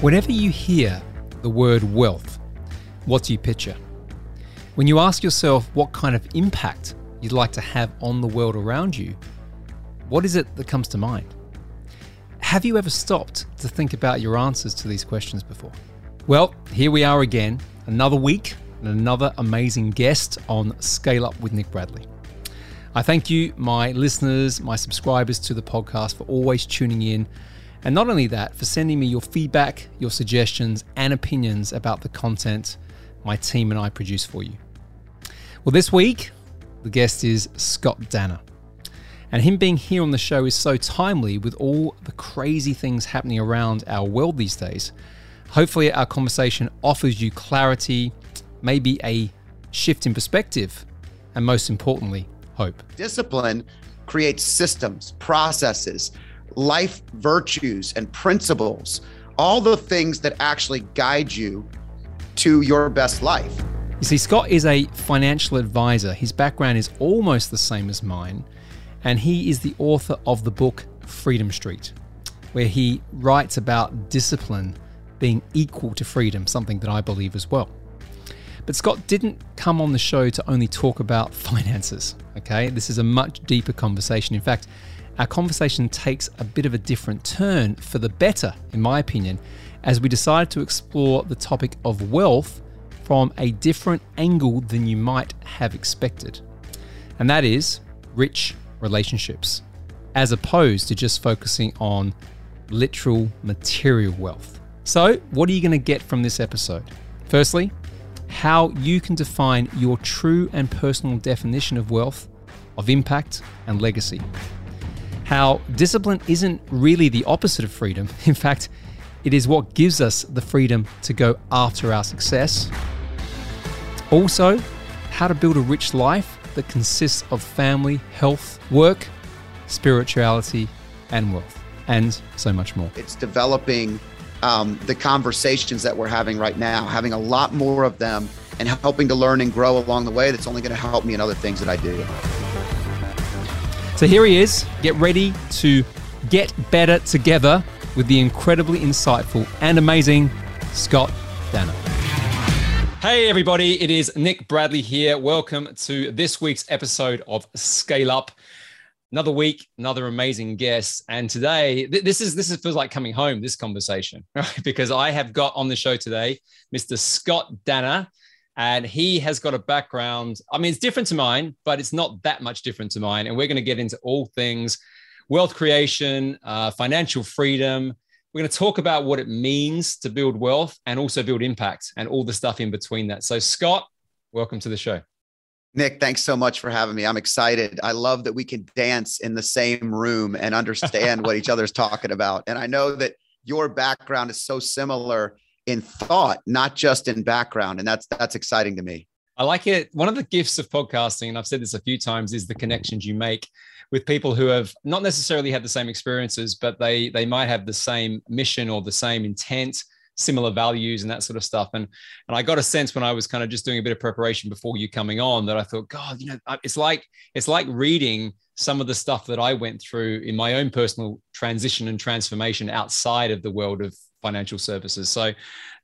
Whenever you hear the word wealth, what do you picture? When you ask yourself what kind of impact you'd like to have on the world around you, what is it that comes to mind? Have you ever stopped to think about your answers to these questions before? Well, here we are again, another week and another amazing guest on Scale Up with Nick Bradley. I thank you, my listeners, my subscribers to the podcast, for always tuning in and not only that, for sending me your feedback, your suggestions, and opinions about the content my team and I produce for you. Well, this week, the guest is Scott Danner. And him being here on the show is so timely with all the crazy things happening around our world these days. Hopefully, our conversation offers you clarity, maybe a shift in perspective, and most importantly, hope. Discipline creates systems, processes, life virtues and principles, all the things that actually guide you to your best life. You see, Scott is a financial advisor. His background is almost the same as mine, and he is the author of the book Freedom Street, where he writes about discipline being equal to freedom, something that I believe as well. But Scott didn't come on the show to only talk about finances, okay? This is a much deeper conversation. In fact, our conversation takes a bit of a different turn for the better, in my opinion, as we decide to explore the topic of wealth from a different angle than you might have expected. And that is rich relationships, as opposed to just focusing on literal material wealth. So, what are you going to get from this episode? Firstly, how you can define your true and personal definition of wealth, of impact, and legacy how discipline isn't really the opposite of freedom. In fact, it is what gives us the freedom to go after our success. Also, how to build a rich life that consists of family, health, work, spirituality, and wealth, and so much more. It's developing um, the conversations that we're having right now, having a lot more of them, and helping to learn and grow along the way. That's only going to help me in other things that I do. So here he is. Get ready to get better together with the incredibly insightful and amazing Scott Danner. Hey, everybody, it is Nick Bradley here. Welcome to this week's episode of Scale Up. Another week, another amazing guest, and today th- this is this is, feels like coming home. This conversation, right? Because I have got on the show today Mr. Scott Danner and he has got a background. I mean, it's different to mine, but it's not that much different to mine. And we're going to get into all things wealth creation, uh, financial freedom. We're going to talk about what it means to build wealth and also build impact and all the stuff in between that. So, Scott, welcome to the show. Nick, thanks so much for having me. I'm excited. I love that we can dance in the same room and understand what each other's talking about. And I know that your background is so similar in thought, not just in background. And that's that's exciting to me. I like it. One of the gifts of podcasting, and I've said this a few times, is the connections you make with people who have not necessarily had the same experiences, but they they might have the same mission or the same intent, similar values, and that sort of stuff. And and I got a sense when I was kind of just doing a bit of preparation before you coming on that I thought, God, you know, it's like it's like reading some of the stuff that I went through in my own personal transition and transformation outside of the world of financial services. So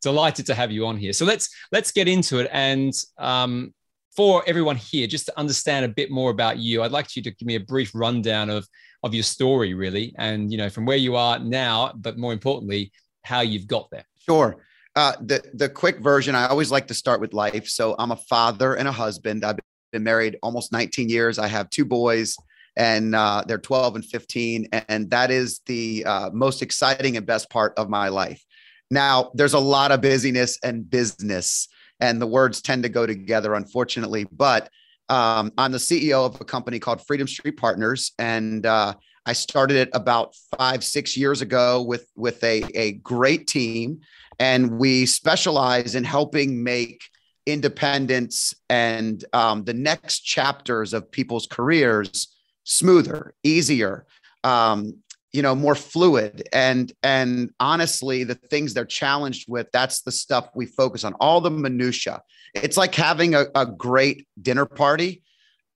delighted to have you on here. So let's let's get into it. And um, for everyone here, just to understand a bit more about you, I'd like you to give me a brief rundown of of your story, really, and you know from where you are now, but more importantly, how you've got there. Sure. Uh, the the quick version. I always like to start with life. So I'm a father and a husband. I've been married almost 19 years. I have two boys and uh, they're 12 and 15. And that is the uh, most exciting and best part of my life. Now, there's a lot of busyness and business, and the words tend to go together, unfortunately. But um, I'm the CEO of a company called Freedom Street Partners, and uh, I started it about five, six years ago with with a, a great team, and we specialize in helping make independence and um, the next chapters of people's careers smoother, easier, um, you know, more fluid. And and honestly, the things they're challenged with, that's the stuff we focus on. All the minutia. It's like having a, a great dinner party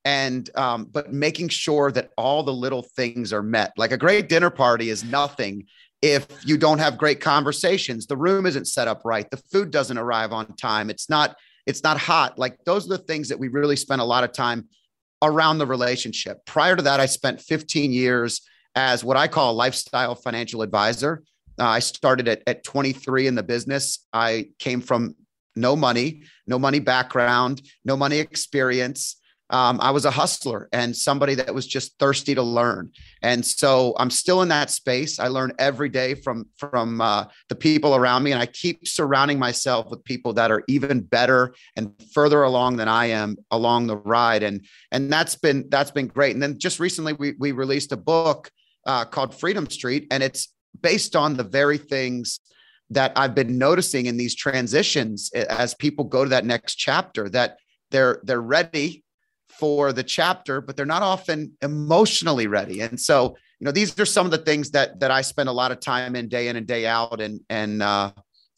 and um, but making sure that all the little things are met like a great dinner party is nothing if you don't have great conversations the room isn't set up right the food doesn't arrive on time it's not it's not hot like those are the things that we really spend a lot of time around the relationship. Prior to that i spent 15 years as what i call a lifestyle financial advisor. Uh, i started at, at 23 in the business. I came from no money no money background no money experience um, I was a hustler and somebody that was just thirsty to learn. And so I'm still in that space. I learn every day from from uh, the people around me, and I keep surrounding myself with people that are even better and further along than I am along the ride. And and that's been that's been great. And then just recently we we released a book uh, called Freedom Street, and it's based on the very things that I've been noticing in these transitions as people go to that next chapter that they're they're ready for the chapter, but they're not often emotionally ready. And so, you know, these are some of the things that that I spend a lot of time in day in and day out. And and uh,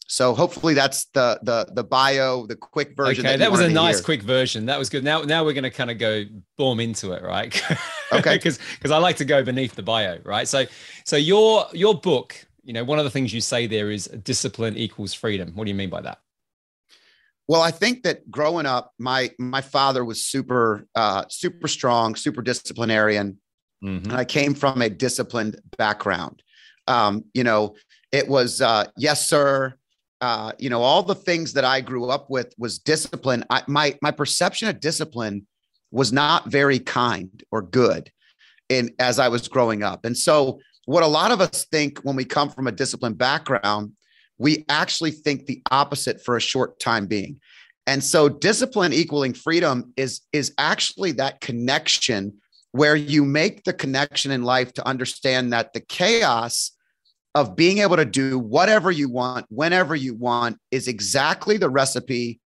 so hopefully that's the the the bio, the quick version. Okay, that, that was a nice hear. quick version. That was good. Now now we're going to kind of go boom into it, right? okay. Because because I like to go beneath the bio, right? So so your your book, you know, one of the things you say there is discipline equals freedom. What do you mean by that? Well, I think that growing up, my my father was super uh, super strong, super disciplinarian, mm-hmm. and I came from a disciplined background. Um, you know, it was uh, yes, sir. Uh, you know, all the things that I grew up with was discipline. I, my my perception of discipline was not very kind or good in as I was growing up, and so what a lot of us think when we come from a disciplined background we actually think the opposite for a short time being. And so discipline equaling freedom is is actually that connection where you make the connection in life to understand that the chaos of being able to do whatever you want whenever you want is exactly the recipe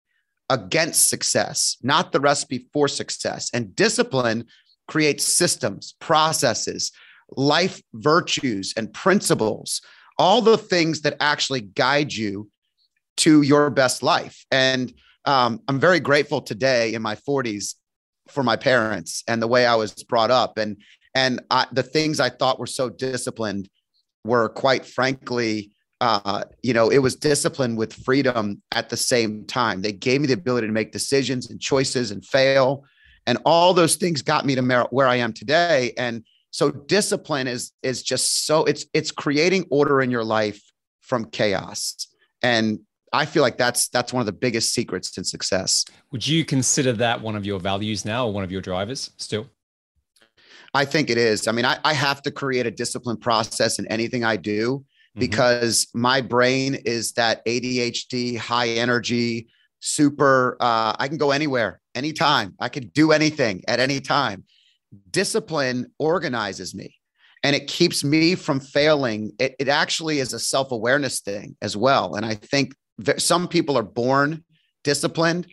against success, not the recipe for success. And discipline creates systems, processes, life virtues and principles all the things that actually guide you to your best life. And um, I'm very grateful today in my 40s for my parents and the way I was brought up. And and I, the things I thought were so disciplined were quite frankly, uh, you know, it was discipline with freedom at the same time. They gave me the ability to make decisions and choices and fail. And all those things got me to where I am today. And so discipline is is just so it's it's creating order in your life from chaos. And I feel like that's that's one of the biggest secrets to success. Would you consider that one of your values now or one of your drivers still? I think it is. I mean, I, I have to create a discipline process in anything I do mm-hmm. because my brain is that ADHD, high energy, super. Uh, I can go anywhere, anytime. I can do anything at any time discipline organizes me and it keeps me from failing. It, it actually is a self awareness thing as well. And I think some people are born disciplined.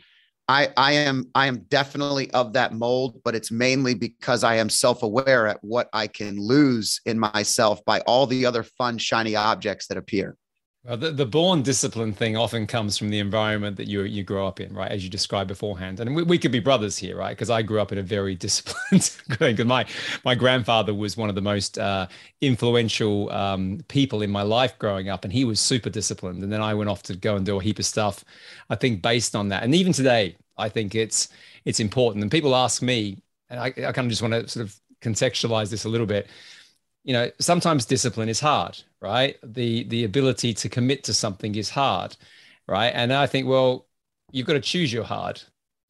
I, I am I am definitely of that mold, but it's mainly because I am self-aware at what I can lose in myself by all the other fun, shiny objects that appear. Well, the, the born discipline thing often comes from the environment that you you grow up in, right? As you described beforehand, and we, we could be brothers here, right? Because I grew up in a very disciplined. Because my my grandfather was one of the most uh, influential um, people in my life growing up, and he was super disciplined. And then I went off to go and do a heap of stuff. I think based on that, and even today, I think it's it's important. And people ask me, and I, I kind of just want to sort of contextualize this a little bit you know sometimes discipline is hard right? The the ability to commit to something is hard right? And i think well you've got to choose your hard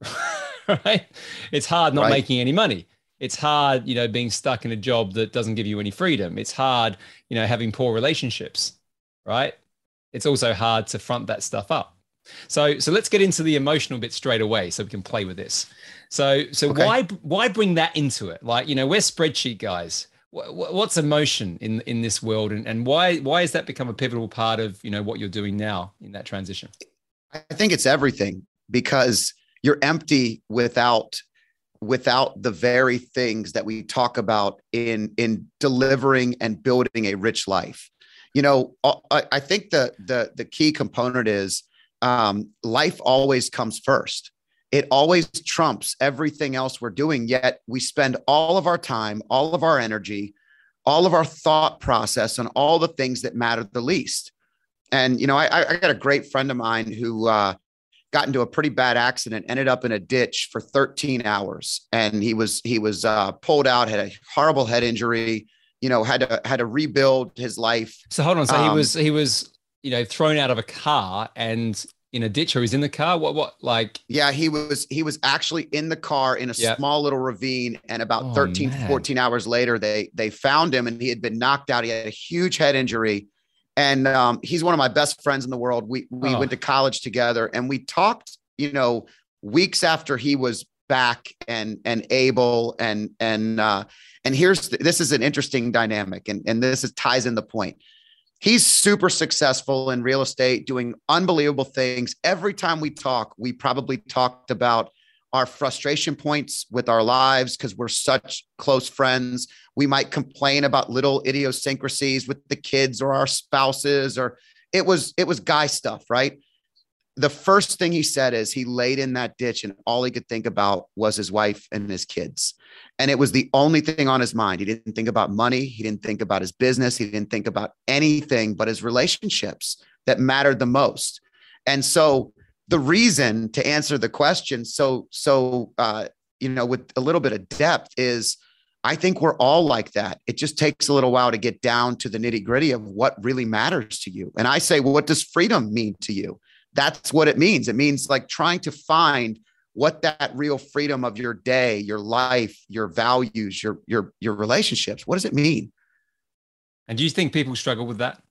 right? It's hard not right. making any money. It's hard you know being stuck in a job that doesn't give you any freedom. It's hard you know having poor relationships right? It's also hard to front that stuff up. So so let's get into the emotional bit straight away so we can play with this. So so okay. why why bring that into it? Like you know we're spreadsheet guys what's emotion in in this world and, and why why has that become a pivotal part of you know what you're doing now in that transition? I think it's everything because you're empty without without the very things that we talk about in in delivering and building a rich life. You know i, I think the the the key component is um, life always comes first it always trumps everything else we're doing. Yet we spend all of our time, all of our energy all of our thought process on all the things that matter the least. And you know, I, I got a great friend of mine who uh, got into a pretty bad accident, ended up in a ditch for 13 hours, and he was he was uh, pulled out, had a horrible head injury. You know, had to had to rebuild his life. So hold on. So um, he was he was you know thrown out of a car and in a ditch or he's in the car what what like yeah he was he was actually in the car in a yep. small little ravine and about oh, 13 man. 14 hours later they they found him and he had been knocked out he had a huge head injury and um, he's one of my best friends in the world. We we oh. went to college together, and we talked. You know, weeks after he was back and and able and and uh, and here's this is an interesting dynamic, and and this is ties in the point. He's super successful in real estate, doing unbelievable things. Every time we talk, we probably talked about our frustration points with our lives because we're such close friends. We might complain about little idiosyncrasies with the kids or our spouses, or it was it was guy stuff, right? The first thing he said is he laid in that ditch and all he could think about was his wife and his kids. And it was the only thing on his mind. He didn't think about money. He didn't think about his business. He didn't think about anything but his relationships that mattered the most. And so the reason to answer the question so so uh, you know with a little bit of depth is I think we're all like that. It just takes a little while to get down to the nitty gritty of what really matters to you. And I say, well, what does freedom mean to you? That's what it means. It means like trying to find what that real freedom of your day, your life, your values, your your your relationships. What does it mean? And do you think people struggle with that?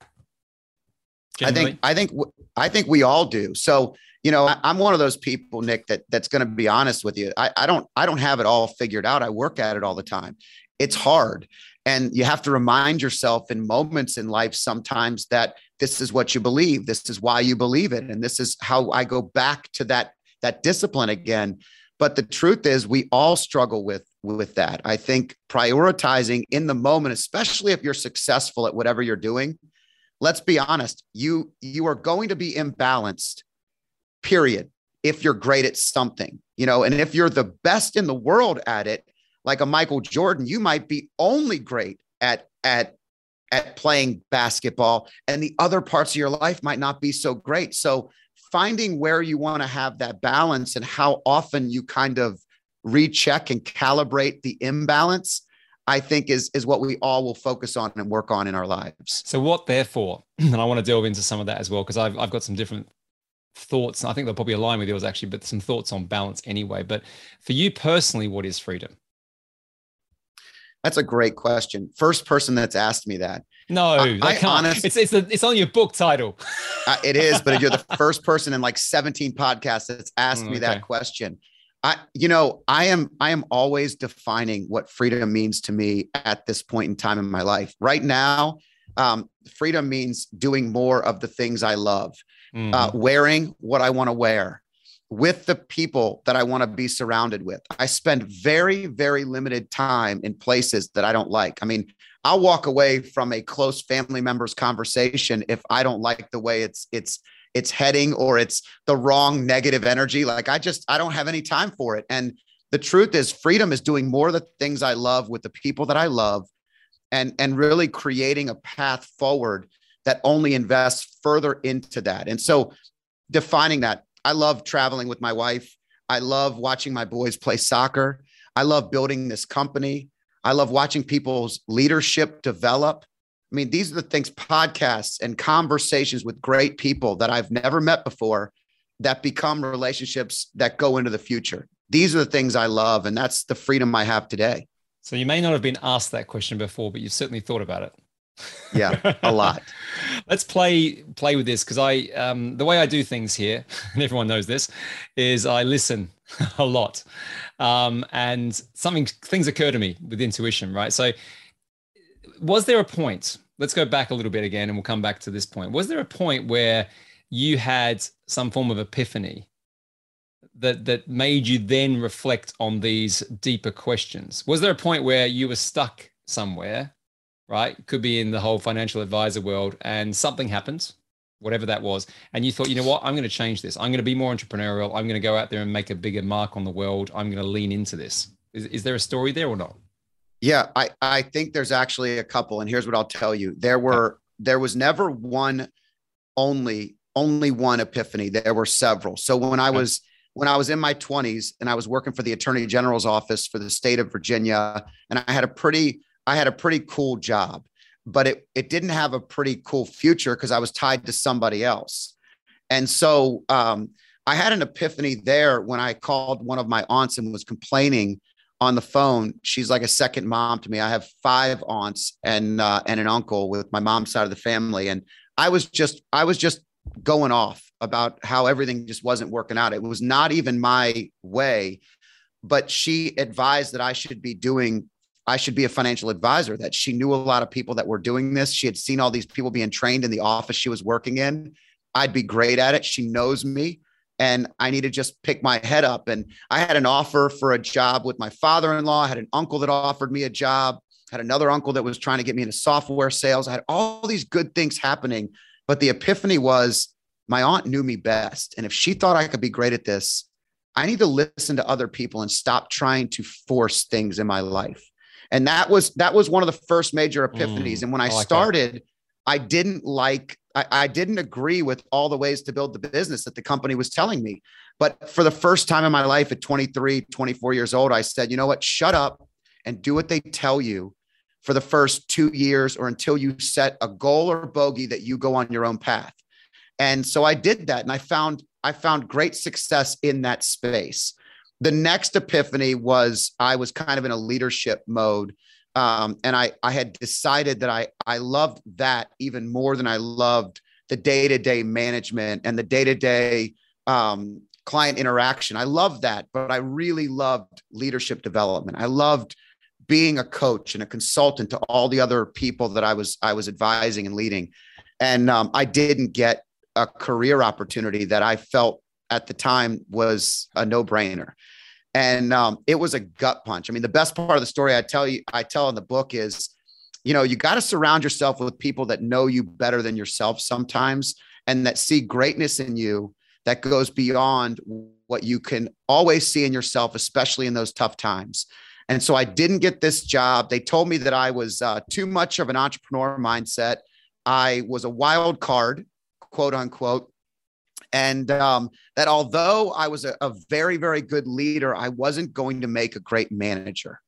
Generally? I think I think I think we all do. So you know, I, am one of those people, Nick, that that's going to be honest with you. I, I don't I don't have it all figured out. I work at it all the time. It's hard. And you have to remind yourself in moments in life sometimes that this is what you believe. This is why you believe it. And this is how I go back to that that discipline again. But the truth is we all struggle with with that. I think prioritizing in the moment, especially if you're successful at whatever you're doing, let's be honest, you you are going to be imbalanced period if you're great at something you know and if you're the best in the world at it like a michael jordan you might be only great at at at playing basketball and the other parts of your life might not be so great so finding where you want to have that balance and how often you kind of recheck and calibrate the imbalance i think is is what we all will focus on and work on in our lives so what therefore and i want to delve into some of that as well because I've, I've got some different thoughts. I think they'll probably align with yours actually, but some thoughts on balance anyway. But for you personally, what is freedom? That's a great question. First person that's asked me that. No, I, I honest, it's it's a, it's on your book title. uh, it is, but you're the first person in like 17 podcasts that's asked me that question. I, you know, I am I am always defining what freedom means to me at this point in time in my life. Right now, um, freedom means doing more of the things I love mm-hmm. uh, wearing what I want to wear with the people that I want to be surrounded with. I spend very, very limited time in places that I don't like. I mean, I'll walk away from a close family member's conversation if I don't like the way it's it's it's heading or it's the wrong negative energy. Like I just I don't have any time for it. And the truth is freedom is doing more of the things I love with the people that I love and and really creating a path forward that only invests further into that. And so defining that, I love traveling with my wife. I love watching my boys play soccer. I love building this company. I love watching people's leadership develop. I mean, these are the things, podcasts and conversations with great people that I've never met before that become relationships that go into the future. These are the things I love, and that's the freedom I have today. So you may not have been asked that question before, but you've certainly thought about it yeah, a lot. Let's play play with this because I um, the way I do things here, and everyone knows this, is I listen a lot, um, and something things occur to me with intuition, right? So, was there a point? Let's go back a little bit again, and we'll come back to this point. Was there a point where you had some form of epiphany that that made you then reflect on these deeper questions? Was there a point where you were stuck somewhere right? Could be in the whole financial advisor world, and something happens, whatever that was, and you thought, you know what, I'm going to change this. I'm going to be more entrepreneurial. I'm going to go out there and make a bigger mark on the world. I'm going to lean into this. Is, is there a story there or not? Yeah, I, I think there's actually a couple. And here's what I'll tell you. There were there was never one only only one epiphany. There were several. So when I was when I was in my 20s and I was working for the Attorney General's office for the state of Virginia, and I had a pretty I had a pretty cool job, but it it didn't have a pretty cool future because I was tied to somebody else. And so um, I had an epiphany there when I called one of my aunts and was complaining on the phone. She's like a second mom to me. I have five aunts and uh, and an uncle with my mom's side of the family, and I was just I was just going off about how everything just wasn't working out. It was not even my way, but she advised that I should be doing I should be a financial advisor, that she knew a lot of people that were doing this. She had seen all these people being trained in the office she was working in. I'd be great at it. She knows me and I need to just pick my head up. And I had an offer for a job with my father in law, I had an uncle that offered me a job, had another uncle that was trying to get me into software sales. I had all these good things happening. But the epiphany was my aunt knew me best. And if she thought I could be great at this, I need to listen to other people and stop trying to force things in my life. And that was that was one of the first major epiphanies. Mm, and when I, I like started, that. I didn't like I, I didn't agree with all the ways to build the business that the company was telling me. But for the first time in my life at 23, 24 years old, I said, you know what? Shut up and do what they tell you for the first two years or until you set a goal or bogey that you go on your own path. And so I did that and I found I found great success in that space. The next epiphany was I was kind of in a leadership mode um, and I I had decided that I I loved that even more than I loved the day to day management and the day to day client interaction. I loved that, but I really loved leadership development. I loved being a coach and a consultant to all the other people that I was I was advising and leading, and um, I didn't get a career opportunity that I felt at the time was a no brainer and um, it was a gut punch. I mean, the best part of the story I tell you, I tell in the book is, you know, you got to surround yourself with people that know you better than yourself sometimes, and that see greatness in you that goes beyond what you can always see in yourself, especially in those tough times. And so I didn't get this job. They told me that I was uh, too much of an entrepreneur mindset. I was a wild card, quote unquote and um, that although I was a, a very, very good leader, I wasn't going to make a great manager.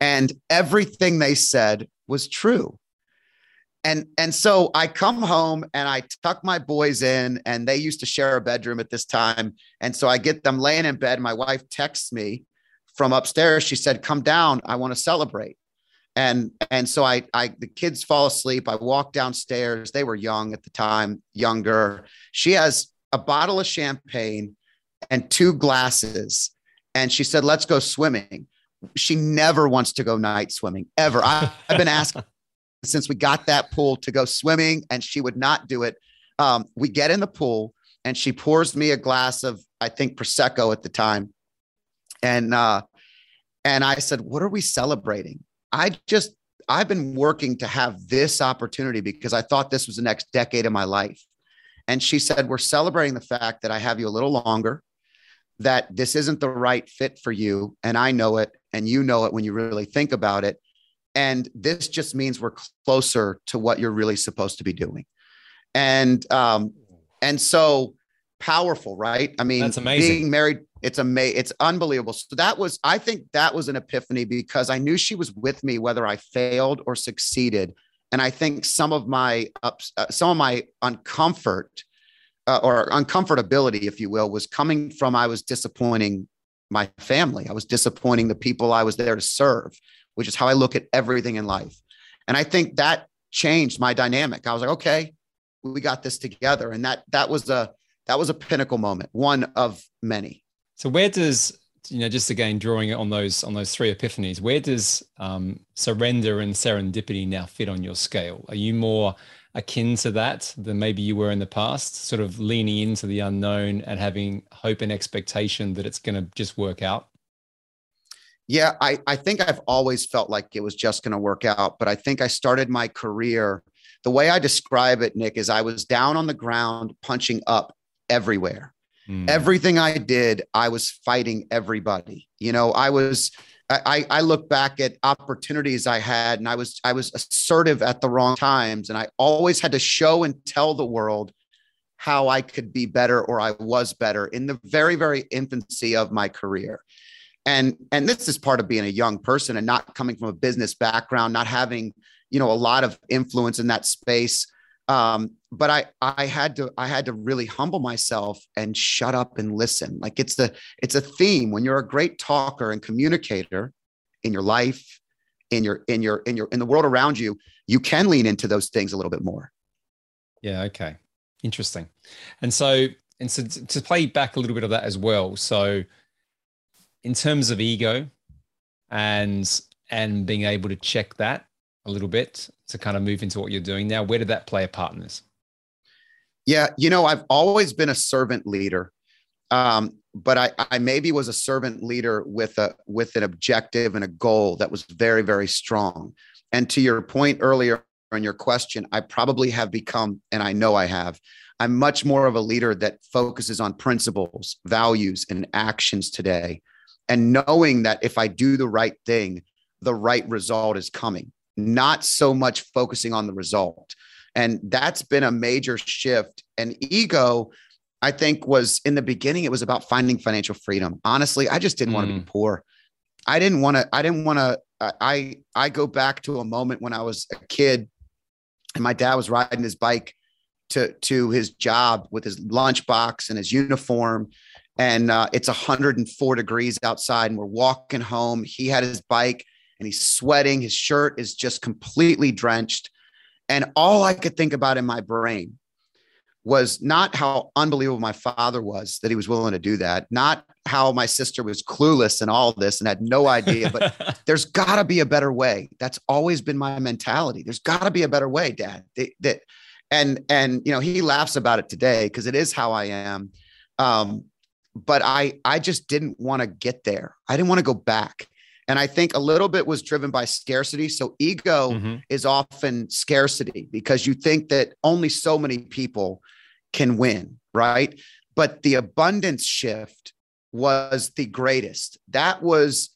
And everything they said was true. And, and so I come home and I tuck my boys in, and they used to share a bedroom at this time. And so I get them laying in bed. My wife texts me from upstairs. She said, Come down. I want to celebrate and and so I I the kids fall asleep. I walk downstairs. They were young at the time, younger. She has a bottle of champagne and two glasses. And she said, Let's go swimming. She never wants to go night swimming ever. I, have been asked since we got that pool to go swimming, and she would not do it. Um, we get in the pool, and she pours me a glass of, I think, Prosecco at the time. And, uh, and I said, What are we celebrating? I just, I've been working to have this opportunity because I thought this was the next decade of my life. And she said, We're celebrating the fact that I have you a little longer, that this isn't the right fit for you. And I know it. And you know it when you really think about it. And this just means we're closer to what you're really supposed to be doing. And, um, and so powerful, right? I mean, that's amazing. Being married, it's amazing. It's unbelievable. So that was, I think that was an epiphany because I knew she was with me, whether I failed or succeeded and I think some of my ups, uh, some of my uncomfort uh, or uncomfortability, if you will, was coming from I was disappointing my family. I was disappointing the people I was there to serve, which is how I look at everything in life. And I think that changed my dynamic. I was like, okay, we got this together, and that that was a that was a pinnacle moment, one of many. So where does you know, just again drawing it on those on those three epiphanies, where does um, surrender and serendipity now fit on your scale? Are you more akin to that than maybe you were in the past, sort of leaning into the unknown and having hope and expectation that it's going to just work out? Yeah, I, I think I've always felt like it was just going to work out, but I think I started my career. The way I describe it, Nick, is I was down on the ground punching up everywhere. Mm. Everything I did, I was fighting everybody. You know, I was I, I look back at opportunities I had and I was I was assertive at the wrong times and I always had to show and tell the world how I could be better or I was better in the very very infancy of my career. And and this is part of being a young person and not coming from a business background, not having, you know, a lot of influence in that space. Um, but I I had to I had to really humble myself and shut up and listen. Like it's the it's a theme when you're a great talker and communicator in your life, in your in your in your in the world around you, you can lean into those things a little bit more. Yeah. Okay. Interesting. And so and so to play back a little bit of that as well. So in terms of ego and and being able to check that a little bit to kind of move into what you're doing now, where did that play a part in this? Yeah, you know, I've always been a servant leader. Um, but I, I maybe was a servant leader with a with an objective and a goal that was very, very strong. And to your point earlier on your question, I probably have become, and I know I have, I'm much more of a leader that focuses on principles, values, and actions today. And knowing that if I do the right thing, the right result is coming, not so much focusing on the result. And that's been a major shift. And ego, I think, was in the beginning, it was about finding financial freedom. Honestly, I just didn't mm. want to be poor. I didn't want to, I didn't want to, I, I go back to a moment when I was a kid and my dad was riding his bike to, to his job with his lunchbox and his uniform. And uh, it's 104 degrees outside, and we're walking home. He had his bike and he's sweating. His shirt is just completely drenched. And all I could think about in my brain was not how unbelievable my father was that he was willing to do that, not how my sister was clueless in all this and had no idea, but there's got to be a better way. That's always been my mentality. There's got to be a better way, dad. That, and and you know, he laughs about it today because it is how I am. Um, but I I just didn't want to get there. I didn't want to go back. And I think a little bit was driven by scarcity. So ego mm-hmm. is often scarcity because you think that only so many people can win, right? But the abundance shift was the greatest. That was,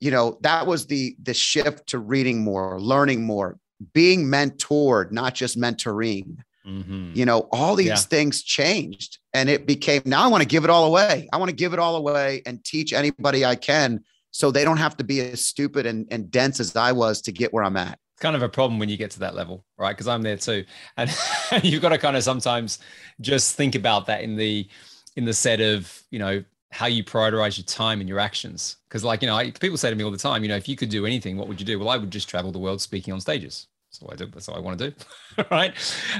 you know, that was the the shift to reading more, learning more, being mentored, not just mentoring. Mm-hmm. You know, all these yeah. things changed and it became now I want to give it all away. I want to give it all away and teach anybody I can so they don't have to be as stupid and, and dense as I was to get where I'm at. It's kind of a problem when you get to that level, right? Because I'm there too. And you've got to kind of sometimes just think about that in the in the set of, you know, how you prioritize your time and your actions. Because, like, you know, I, people say to me all the time, you know, if you could do anything, what would you do? Well, I would just travel the world speaking on stages. That's what I do. That's what I want to do. right.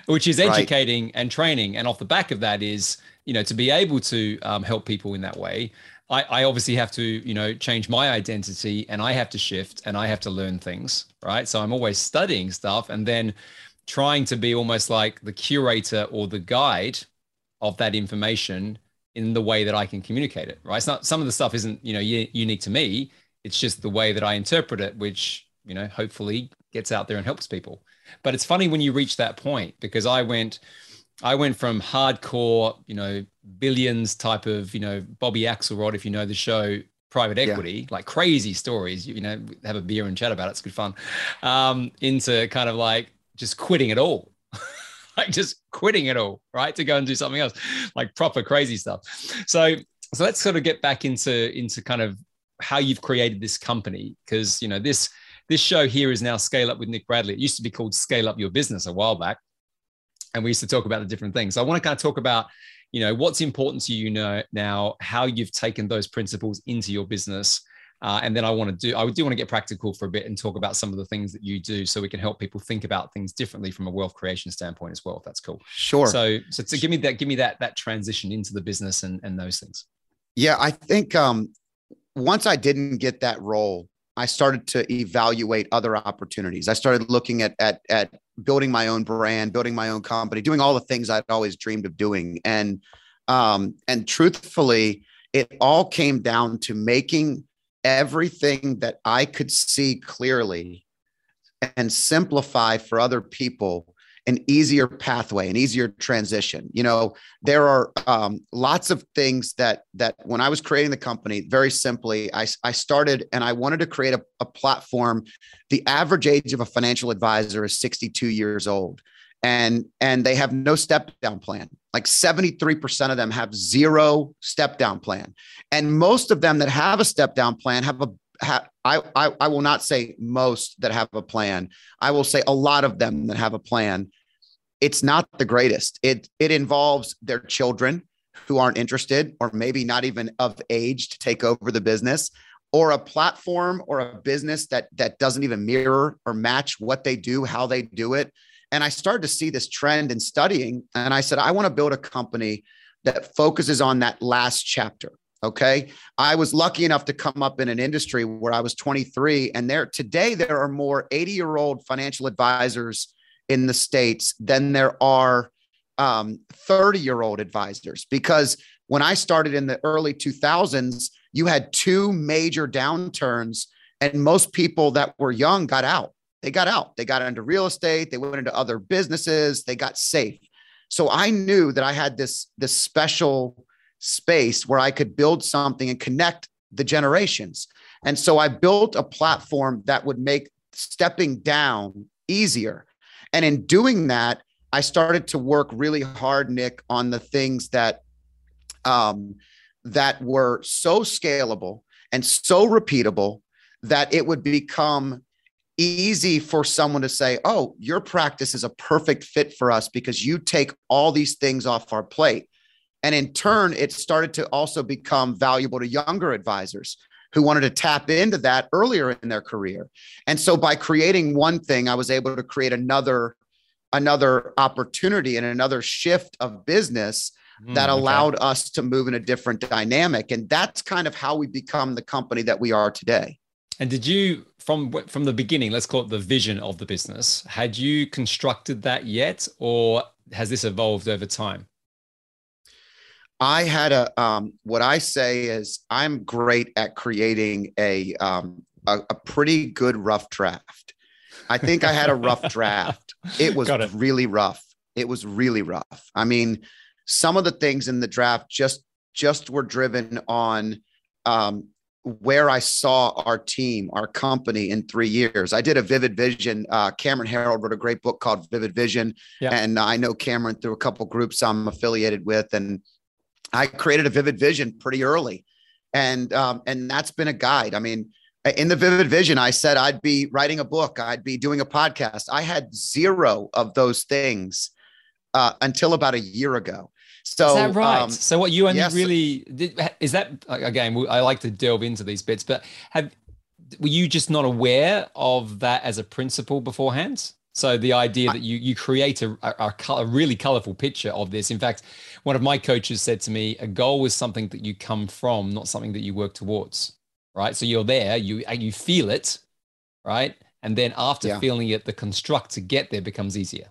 Which is educating right. and training. And off the back of that is, you know, to be able to um, help people in that way, I, I obviously have to, you know, change my identity and I have to shift and I have to learn things, right? So I'm always studying stuff and then trying to be almost like the curator or the guide of that information in the way that I can communicate it, right? It's not some of the stuff isn't, you know, unique to me. It's just the way that I interpret it, which, you know, hopefully gets out there and helps people. But it's funny when you reach that point because I went, I went from hardcore, you know, billions type of, you know, Bobby Axelrod, if you know the show, private equity, yeah. like crazy stories, you, know, have a beer and chat about it. It's good fun. Um, into kind of like just quitting it all. like just quitting it all, right? To go and do something else, like proper crazy stuff. So, so let's sort of get back into into kind of how you've created this company because you know this this show here is now Scale Up with Nick Bradley. It used to be called Scale Up Your Business a while back and we used to talk about the different things. So I want to kind of talk about, you know, what's important to you know now, how you've taken those principles into your business. Uh, and then I want to do, I do want to get practical for a bit and talk about some of the things that you do so we can help people think about things differently from a wealth creation standpoint as well, if that's cool. Sure. So, so to give me that, give me that, that transition into the business and, and those things. Yeah. I think um, once I didn't get that role, I started to evaluate other opportunities. I started looking at at at building my own brand, building my own company, doing all the things I'd always dreamed of doing. And um, and truthfully, it all came down to making everything that I could see clearly and simplify for other people an easier pathway, an easier transition. You know, there are um, lots of things that that when I was creating the company, very simply, I, I started and I wanted to create a, a platform. The average age of a financial advisor is 62 years old. And, and they have no step down plan. Like 73% of them have zero step down plan. And most of them that have a step down plan have a ha, I, I, I will not say most that have a plan. I will say a lot of them that have a plan. It's not the greatest. It it involves their children who aren't interested or maybe not even of age to take over the business or a platform or a business that that doesn't even mirror or match what they do, how they do it. And I started to see this trend in studying and I said I want to build a company that focuses on that last chapter Okay. I was lucky enough to come up in an industry where I was 23, and there today there are more 80 year old financial advisors in the States than there are 30 um, year old advisors. Because when I started in the early 2000s, you had two major downturns, and most people that were young got out. They got out. They got into real estate, they went into other businesses, they got safe. So I knew that I had this, this special space where I could build something and connect the generations. And so I built a platform that would make stepping down easier. And in doing that, I started to work really hard, Nick, on the things that um, that were so scalable and so repeatable that it would become easy for someone to say, "Oh, your practice is a perfect fit for us because you take all these things off our plate." And in turn, it started to also become valuable to younger advisors who wanted to tap into that earlier in their career. And so by creating one thing, I was able to create another another opportunity and another shift of business mm, that allowed okay. us to move in a different dynamic and that's kind of how we become the company that we are today. And did you from from the beginning, let's call it the vision of the business, had you constructed that yet or has this evolved over time? I had a um, what I say is I'm great at creating a um, a, a pretty good rough draft. I think I had a rough draft. It was it. really rough. It was really rough. I mean, some of the things in the draft just just were driven on um, where I saw our team, our company in three years. I did a Vivid Vision. Uh, Cameron Herold wrote a great book called Vivid Vision, yeah. and I know Cameron through a couple groups I'm affiliated with, and I created a vivid vision pretty early, and um, and that's been a guide. I mean, in the vivid vision, I said I'd be writing a book, I'd be doing a podcast. I had zero of those things uh, until about a year ago. So is that right? Um, so what you only yes. really did, is that again? I like to delve into these bits, but have were you just not aware of that as a principle beforehand? So the idea that you you create a, a, a, really colorful picture of this. In fact, one of my coaches said to me, a goal is something that you come from, not something that you work towards. Right. So you're there, you you feel it, right? And then after yeah. feeling it, the construct to get there becomes easier.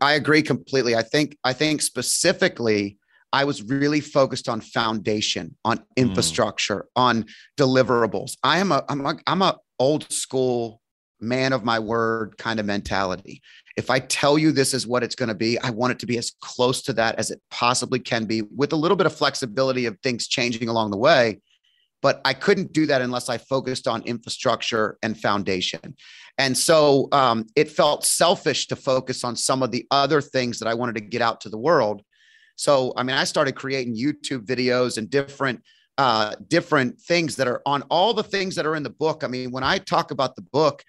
I agree completely. I think I think specifically I was really focused on foundation, on hmm. infrastructure, mm. on deliverables. I am a I'm a I'm a old school man of my word kind of mentality. If I tell you this is what it's going to be, I want it to be as close to that as it possibly can be with a little bit of flexibility of things changing along the way. But I couldn't do that unless I focused on infrastructure and foundation. And so um, it felt selfish to focus on some of the other things that I wanted to get out to the world. So, I mean, I started creating YouTube videos and different uh, different things that are on all the things that are in the book. I mean, when I talk about the book,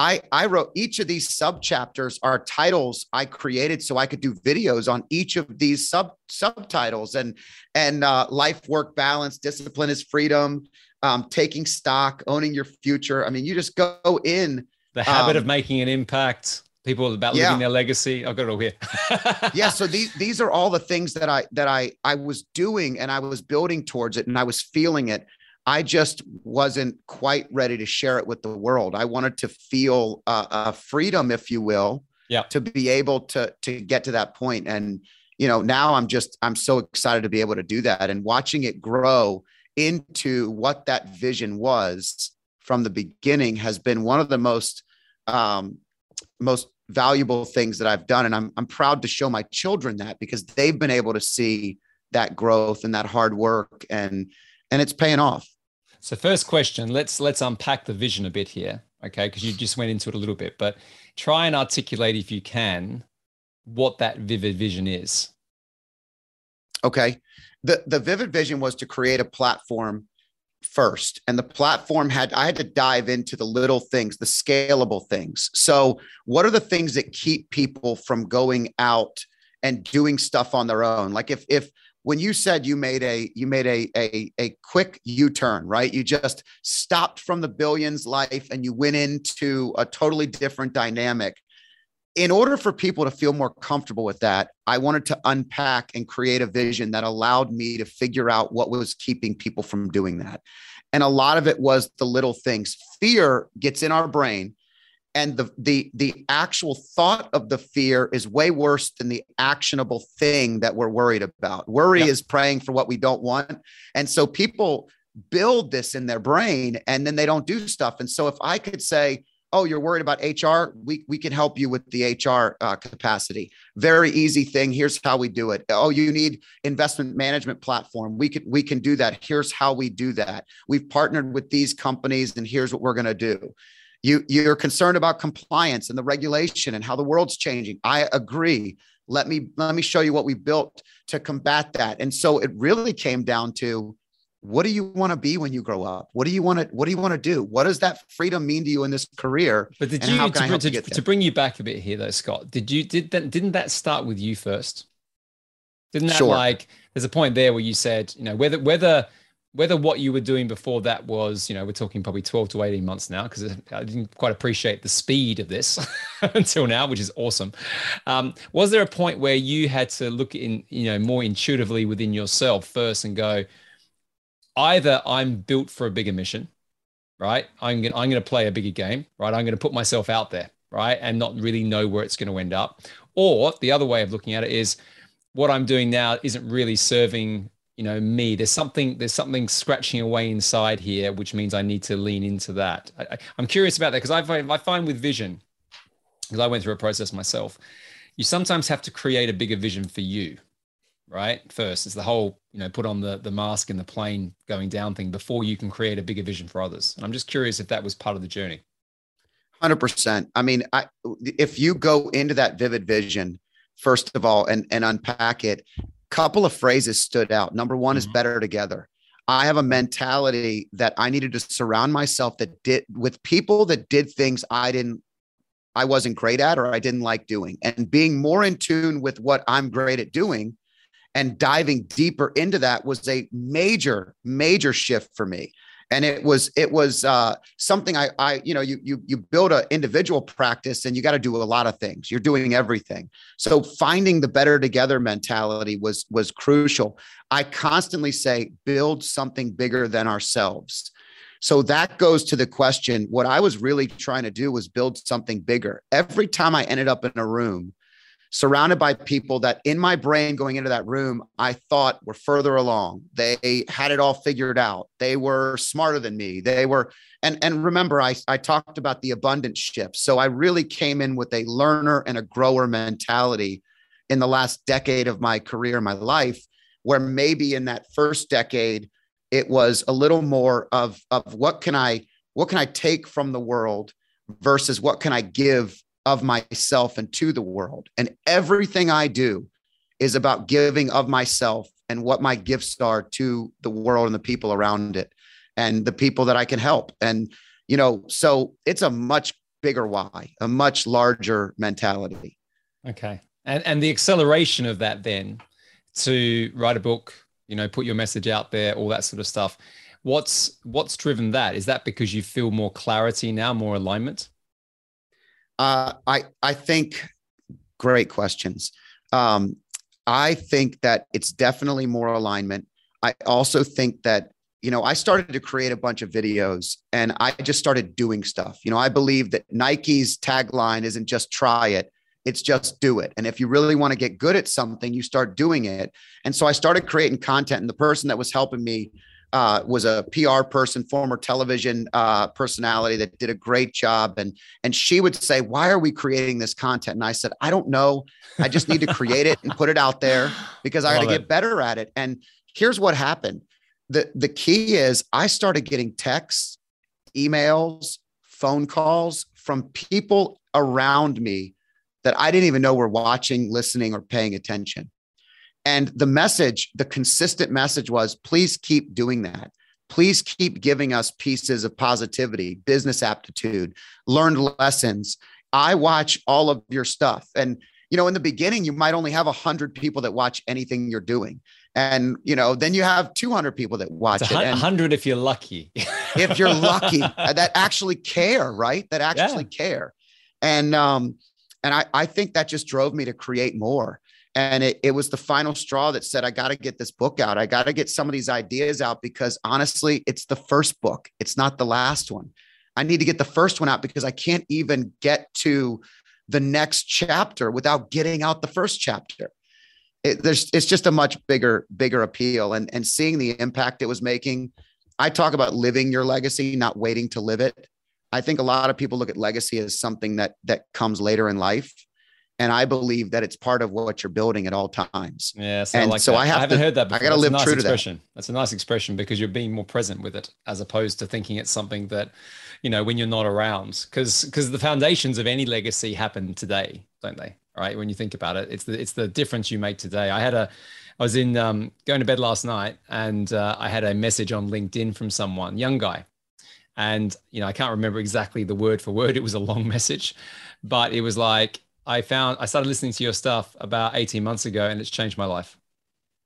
I, I wrote each of these sub chapters are titles I created so I could do videos on each of these sub subtitles and and uh, life work balance discipline is freedom um, taking stock owning your future. I mean you just go in the habit um, of making an impact people about yeah. living their legacy. I've got it all here. Yeah so these these are all the things that I that I I was doing and I was building towards it and I was feeling it I just wasn't quite ready to share it with the world. I wanted to feel uh, a freedom, if you will, yeah. to be able to to get to that point. And you know, now I'm just I'm so excited to be able to do that and watching it grow into what that vision was from the beginning has been one of the most um, most valuable things that I've done. And I'm, I'm proud to show my children that because they've been able to see that growth and that hard work and, and it's paying off. So first question, let's, let's unpack the vision a bit here. Okay. Cause you just went into it a little bit, but try and articulate if you can, what that vivid vision is. Okay. The, the vivid vision was to create a platform first and the platform had i had to dive into the little things the scalable things so what are the things that keep people from going out and doing stuff on their own like if if when you said you made a you made a a, a quick u-turn right you just stopped from the billions life and you went into a totally different dynamic in order for people to feel more comfortable with that, I wanted to unpack and create a vision that allowed me to figure out what was keeping people from doing that. And a lot of it was the little things. Fear gets in our brain and the the the actual thought of the fear is way worse than the actionable thing that we're worried about. Worry is praying for what we don't want. And so people build this in their brain and then they don't do stuff. And so if I could say, oh you're worried about hr we, we can help you with the hr uh, capacity. Very easy thing. Here's how we do it. Oh you need investment management platform. We can we can do that. Here's how we do that. We've partnered with these companies and here's what we're going to do you you're concerned about compliance and the regulation and how the world's changing. I agree. Let me let me show you what we built to combat that. And so it really came down to what do you want to be when you grow up? What do you want to what do you want to do? What does that freedom mean to you in this career? But did you to, to, to, bring you back a bit here though scott did you did that didn't that start with you first? Didn't that sure. like there's a point there where you said you know whether whether whether what you were doing before that was you know we're talking probably 12 to 18 months now because i didn't quite appreciate the speed of this until now which is awesome um, was there a point where you had to look in you know more intuitively within yourself first and go either I'm built for a bigger mission, right? I'm gonna I'm gonna play a bigger game, right? I'm gonna put myself out there, right, and not really know where it's going to end up. Or the other way of looking at it is, what I'm doing now isn't really serving you know me there's something there's something scratching away inside here which means i need to lean into that I, am curious about that because I find, I find with vision because i went through a process myself you sometimes have to create a bigger vision for you right? First, it's the whole, you know, put on the the mask and the plane going down thing before you can create a bigger vision for others. And I'm just curious if that was part of the journey. 100%. I mean, I, if you go into that vivid vision, first of all, and, and unpack it, couple of phrases stood out. Number one mm-hmm. is better together. I have a mentality that I needed to surround myself that did with people that did things I didn't I wasn't great at or I didn't like doing. And being more in tune with what I'm great at doing and diving deeper into that was a major major shift for me and it was it was uh, something I, I you know you you you build an individual practice and you got to do a lot of things. You're doing everything. So finding the better together mentality was was crucial. I constantly say build something bigger than ourselves. So that goes to the question what i was really trying to do was build something bigger. Every time i ended up in a room surrounded by people that in my brain going into that room, I thought were further along. They had it all figured out. They were smarter than me. They were, and, and remember, I, I talked about the abundance shift. So I really came in with a learner and a grower mentality in the last decade of my career, my life, where maybe in that first decade, it was a little more of, of what can I, what can I take from the world versus what can I give of myself and to the world. And everything I do is about giving of myself and what my gifts are to the world and the people around it and the people that I can help. And, you know, so it's a much bigger why, a much larger mentality. Okay. And, and the acceleration of that then to write a book, you know, put your message out there, all that sort of stuff. What's what's driven that? Is that because you feel more clarity now, more alignment? Uh, I I think great questions. Um, I think that it's definitely more alignment. I also think that you know I started to create a bunch of videos and I just started doing stuff. You know, I believe that Nike's tagline isn't just try it, it's just do it. And if you really want to get good at something, you start doing it. And so I started creating content and the person that was helping me uh, was a PR person, former television uh, personality that did a great job. And and she would say, "Why are we creating this content?" And I said, "I don't know. I just need to create it and put it out there because I got to get better at it." And here's what happened: the the key is I started getting texts, emails, phone calls from people around me that I didn't even know were watching, listening, or paying attention. And the message, the consistent message was please keep doing that. Please keep giving us pieces of positivity, business aptitude, learned lessons. I watch all of your stuff. And, you know, in the beginning, you might only have 100 people that watch anything you're doing. And, you know, then you have 200 people that watch it's it. 100 if you're lucky. if you're lucky, uh, that actually care, right? That actually yeah. care. And, um, and I, I think that just drove me to create more. And it, it was the final straw that said, I got to get this book out. I got to get some of these ideas out because honestly, it's the first book, it's not the last one. I need to get the first one out because I can't even get to the next chapter without getting out the first chapter. It, there's, it's just a much bigger, bigger appeal. And, and seeing the impact it was making, I talk about living your legacy, not waiting to live it. I think a lot of people look at legacy as something that that comes later in life and I believe that it's part of what you're building at all times. Yeah, so and like so that. I, have I haven't to, heard that. Before. I got to live nice true expression. to that. That's a nice expression because you're being more present with it, as opposed to thinking it's something that, you know, when you're not around. Because because the foundations of any legacy happen today, don't they? Right? When you think about it, it's the it's the difference you make today. I had a, I was in um, going to bed last night, and uh, I had a message on LinkedIn from someone, young guy, and you know I can't remember exactly the word for word. It was a long message, but it was like I found I started listening to your stuff about 18 months ago and it's changed my life.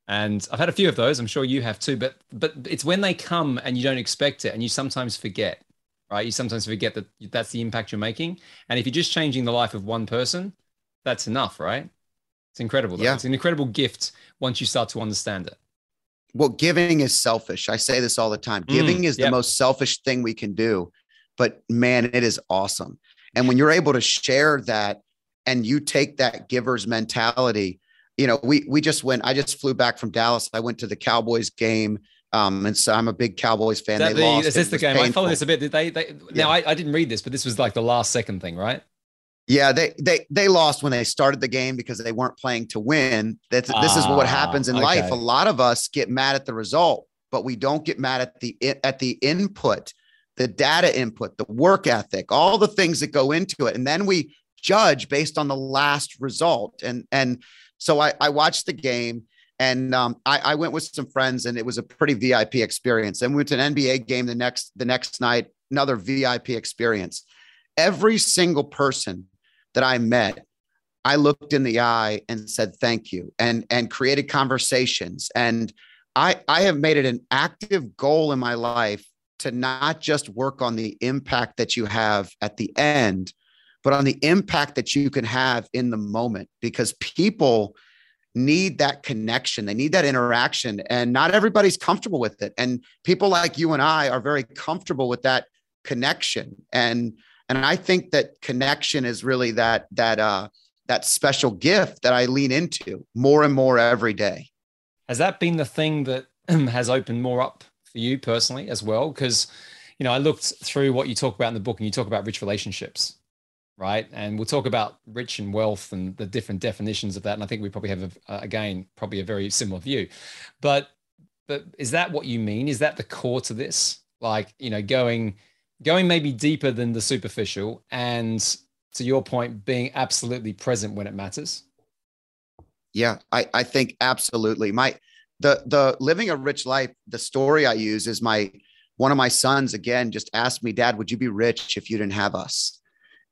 And I've had a few of those. I'm sure you have too, but but it's when they come and you don't expect it and you sometimes forget, right? You sometimes forget that that's the impact you're making. And if you're just changing the life of one person, that's enough, right? It's incredible. Though. Yeah. It's an incredible gift once you start to understand it. Well, giving is selfish. I say this all the time. Mm, giving is yep. the most selfish thing we can do, but man, it is awesome. And when you're able to share that and you take that giver's mentality you know we we just went i just flew back from dallas i went to the cowboys game um, and so I'm a big Cowboys fan. That they the, lost. Is this the game? Painful. I follow this a bit. Did they? they yeah. Now I, I didn't read this, but this was like the last second thing, right? Yeah, they they they lost when they started the game because they weren't playing to win. That's ah, this is what happens in okay. life. A lot of us get mad at the result, but we don't get mad at the at the input, the data input, the work ethic, all the things that go into it, and then we judge based on the last result. And and so I, I watched the game and um, I, I, went with some friends and it was a pretty VIP experience. And we went to an NBA game the next the next night, another VIP experience. Every single person that I met, I looked in the eye and said thank you and and created conversations. And I I have made it an active goal in my life to not just work on the impact that you have at the end, but on the impact that you can have in the moment because people need that connection. They need that interaction and not everybody's comfortable with it. And people like you and i are very comfortable with that connection. And and i think that connection is really that that uh that special gift that i lean into more and more every day. Has that been the thing that has opened more up for you personally as well? Because you know i looked through what you talk about in the book and you talk about rich relationships right? And we'll talk about rich and wealth and the different definitions of that. And I think we probably have, a, uh, again, probably a very similar view. But but is that what you mean? Is that the core to this? Like you know, going going maybe deeper than the superficial, and to your point, being absolutely present when it matters. Yeah, I I think absolutely. My the the living a rich life. The story I use is my one of my sons again just asked me, Dad, would you be rich if you didn't have us?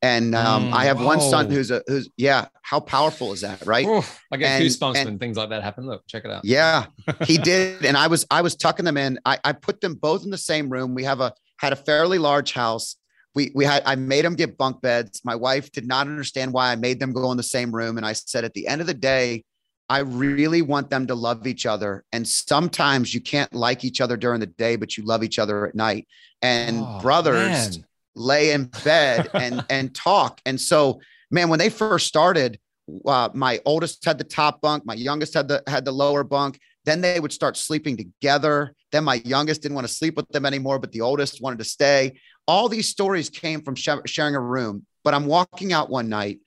And um, mm, I have whoa. one son who's a who's yeah. How powerful is that, right? Oof, I get and, goosebumps and, when things like that happen. Look, check it out. Yeah, he did, and I was I was tucking them in. I, I put them both in the same room. We have a had a fairly large house. We we had I made them get bunk beds. My wife did not understand why I made them go in the same room, and I said at the end of the day, I really want them to love each other. And sometimes you can't like each other during the day, but you love each other at night. And oh, brothers. Man lay in bed and and talk. And so, man, when they first started, uh, my oldest had the top bunk, my youngest had the had the lower bunk. Then they would start sleeping together. Then my youngest didn't want to sleep with them anymore, but the oldest wanted to stay. All these stories came from sh- sharing a room. But I'm walking out one night,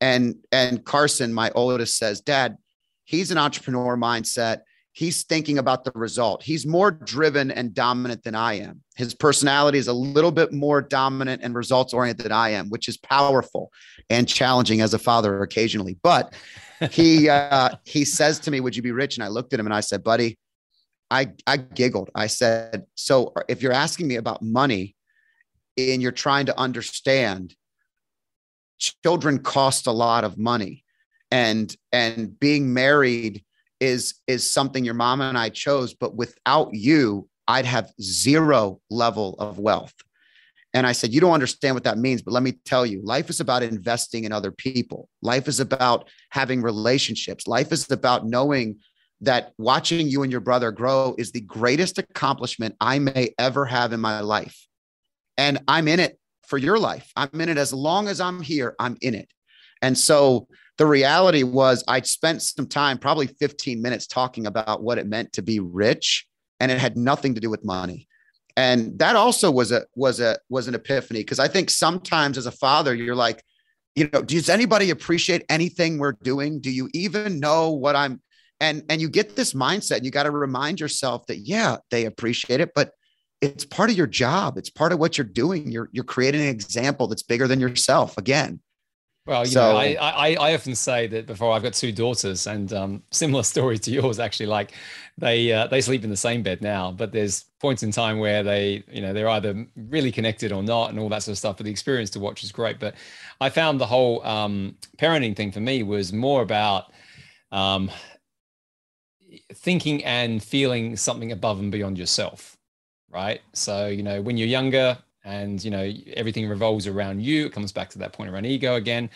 and and Carson, my oldest, says, "Dad, he's an entrepreneur mindset." He's thinking about the result. He's more driven and dominant than I am. His personality is a little bit more dominant and results oriented than I am, which is powerful and challenging as a father occasionally. But he uh, he says to me, "Would you be rich?" And I looked at him and I said, "Buddy." I, I giggled. I said, So if you're asking me about money and you're trying to understand, children cost a lot of money. And and being married is is something your mom and I chose, but without you, I'd have zero level of wealth. And I said, You don't understand what that means, but let me tell you life is about investing in other people. Life is about having relationships. Life is about knowing that watching you and your brother grow is the greatest accomplishment I may ever have in my life. And I'm in it for your life. I'm in it as long as I'm here, I'm in it. And so the reality was I spent some time, probably 15 minutes, talking about what it meant to be rich, and it had nothing to do with money. And that also was a was a was an epiphany because I think sometimes as a father, you're like, you know, does anybody appreciate anything we're doing? Do you even know what I'm? And and you get this mindset, and you got to remind yourself that yeah, they appreciate it, but it's part of your job. It's part of what you're doing. You're you're creating an example that's bigger than yourself. Again, well, you so, know, I, I, I often say that before I've got two daughters, and um, similar story to yours actually. Like they uh, they sleep in the same bed now, but there's points in time where they you know they're either really connected or not, and all that sort of stuff. But the experience to watch is great. But I found the whole um, parenting thing for me was more about um, thinking and feeling something above and beyond yourself, right? So you know when you're younger, and you know everything revolves around you. It comes back to that point around ego again.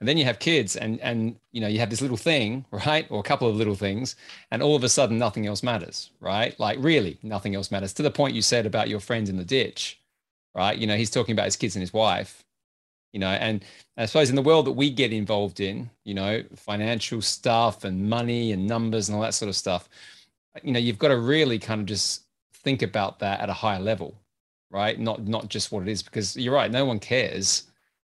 And then you have kids and and you know you have this little thing right? Or a couple of little things. And all of a sudden nothing else matters right? Like really nothing else matters. To the point you said about your friends in the ditch right? You know he's talking about his kids and his wife you know? And i suppose in the world that we get involved in you know financial stuff and money and numbers and all that sort of stuff you know you've got to really kind of just think about that at a higher level right? Not not just what it is, because you're right. No one cares,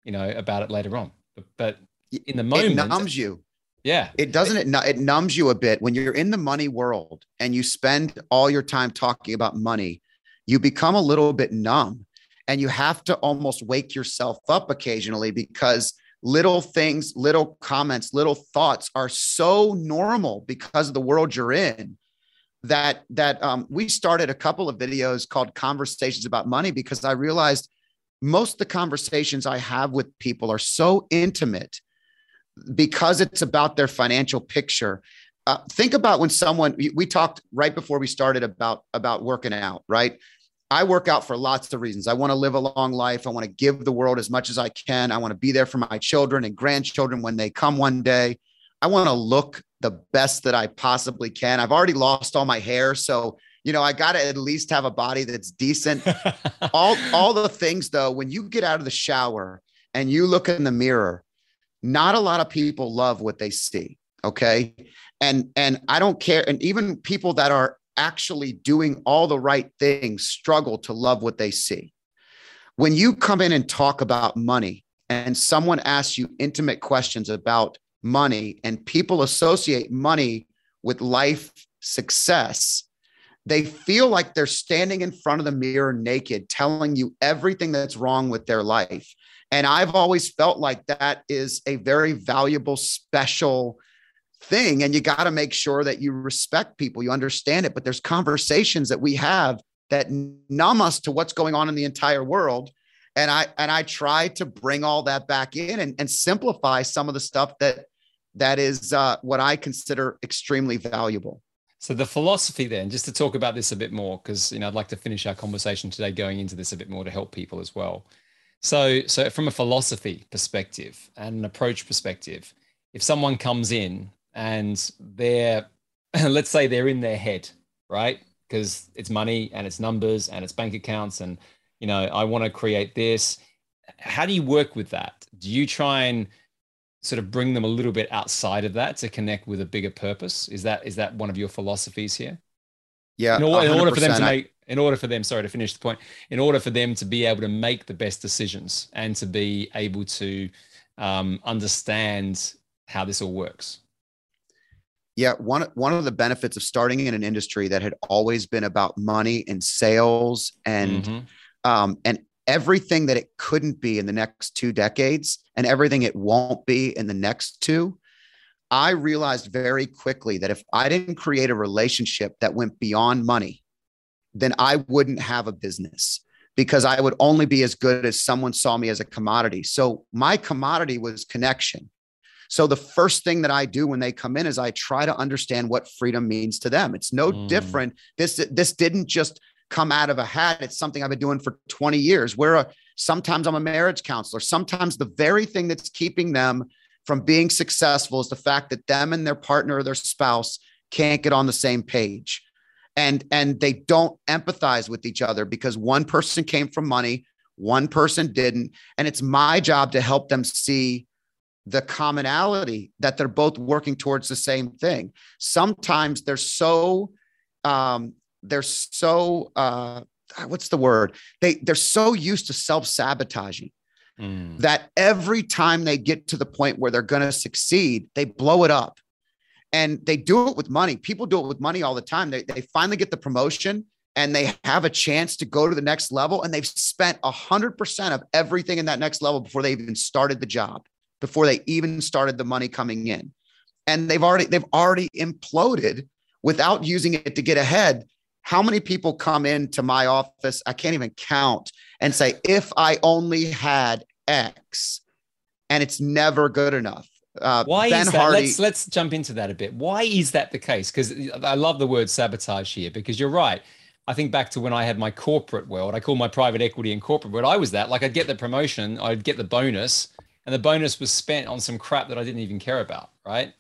you know, about it later on. But, but in the moment, it numbs you. Yeah, it doesn't. It, it numbs you a bit when you're in the money world and you spend all your time talking about money. You become a little bit numb, and you have to almost wake yourself up occasionally because little things, little comments, little thoughts are so normal because of the world you're in that that um, we started a couple of videos called conversations about money because i realized most of the conversations i have with people are so intimate because it's about their financial picture. Uh, think about when someone we talked right before we started about about working out right? I work out for lots of reasons. I want to live a long life. I want to give the world as much as i can. I want to be there for my children and grandchildren when they come one day. I want to look the best that I possibly can. I've already lost all my hair, so you know I got to at least have a body that's decent. all all the things though, when you get out of the shower and you look in the mirror, not a lot of people love what they see, okay? And and I don't care and even people that are actually doing all the right things struggle to love what they see. When you come in and talk about money and someone asks you intimate questions about money and people associate money with life success, they feel like they're standing in front of the mirror naked, telling you everything that's wrong with their life. And I've always felt like that is a very valuable, special thing. And you got to make sure that you respect people, you understand it. But there's conversations that we have that numb us to what's going on in the entire world. And I and I try to bring all that back in and, and simplify some of the stuff that that is uh, what I consider extremely valuable. So the philosophy then, just to talk about this a bit more, because you know I'd like to finish our conversation today going into this a bit more to help people as well. So, so from a philosophy perspective and an approach perspective, if someone comes in and they're, let's say they're in their head, right? Because it's money and it's numbers and it's bank accounts and you know I want to create this. How do you work with that? Do you try and sort of bring them a little bit outside of that to connect with a bigger purpose? Is that is that one of your philosophies here? Yeah. In order, in order for them to make, in order for them, sorry to finish the point, in order for them to be able to make the best decisions and to be able to um, understand how this all works. Yeah, one one of the benefits of starting in an industry that had always been about money and sales and mm-hmm. um, and everything that it couldn't be in the next two decades and everything it won't be in the next two. I realized very quickly that if I didn't create a relationship that went beyond money, then I wouldn't have a business because I would only be as good as someone saw me as a commodity. So my commodity was connection. So the first thing that I do when they come in is I try to understand what freedom means to them. It's no mm. different. This this didn't just come out of a hat. It's something I've been doing for 20 years. Where sometimes I'm a marriage counselor. Sometimes the very thing that's keeping them from being successful is the fact that them and their partner or their spouse can't get on the same page. And and they don't empathize with each other because one person came from money, one person didn't, and it's my job to help them see the commonality that they're both working towards the same thing. Sometimes they're so um, they're so uh, what's the word? They they're so used to self sabotaging mm. that every time they get to the point where they're going to succeed, they blow it up, and they do it with money. People do it with money all the time. They they finally get the promotion and they have a chance to go to the next level, and they've spent a hundred percent of everything in that next level before they even started the job before they even started the money coming in. And they've already they've already imploded without using it to get ahead. How many people come into my office? I can't even count and say, if I only had X, and it's never good enough. Uh, Why ben is that? Hardy, let's let's jump into that a bit. Why is that the case? Because I love the word sabotage here. Because you're right. I think back to when I had my corporate world. I call my private equity and corporate world. I was that. Like I'd get the promotion, I'd get the bonus, and the bonus was spent on some crap that I didn't even care about, right?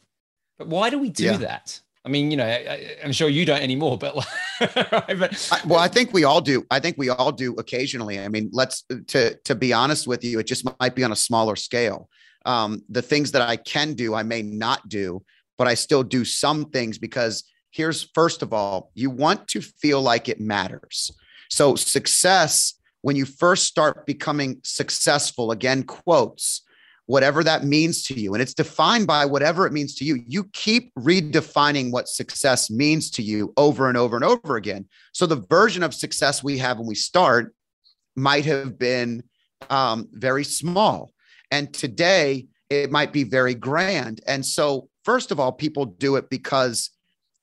But why do we do yeah. that? I mean, you know, I, am sure you don't anymore, but, right, but I, well, I think we all do. I think we all do occasionally. I mean, let's to to be honest with you, it just might be on a smaller scale. Um, the things that I can do, I may not do, but I still do some things because here's first of all, you want to feel like it matters. So success, when you first start becoming successful, again, quotes whatever that means to you. And it's defined by whatever it means to you. You keep redefining what success means to you over and over and over again. So the version of success we have when we start might have been um, very small. And today it might be very grand. And so, first of all, people do it because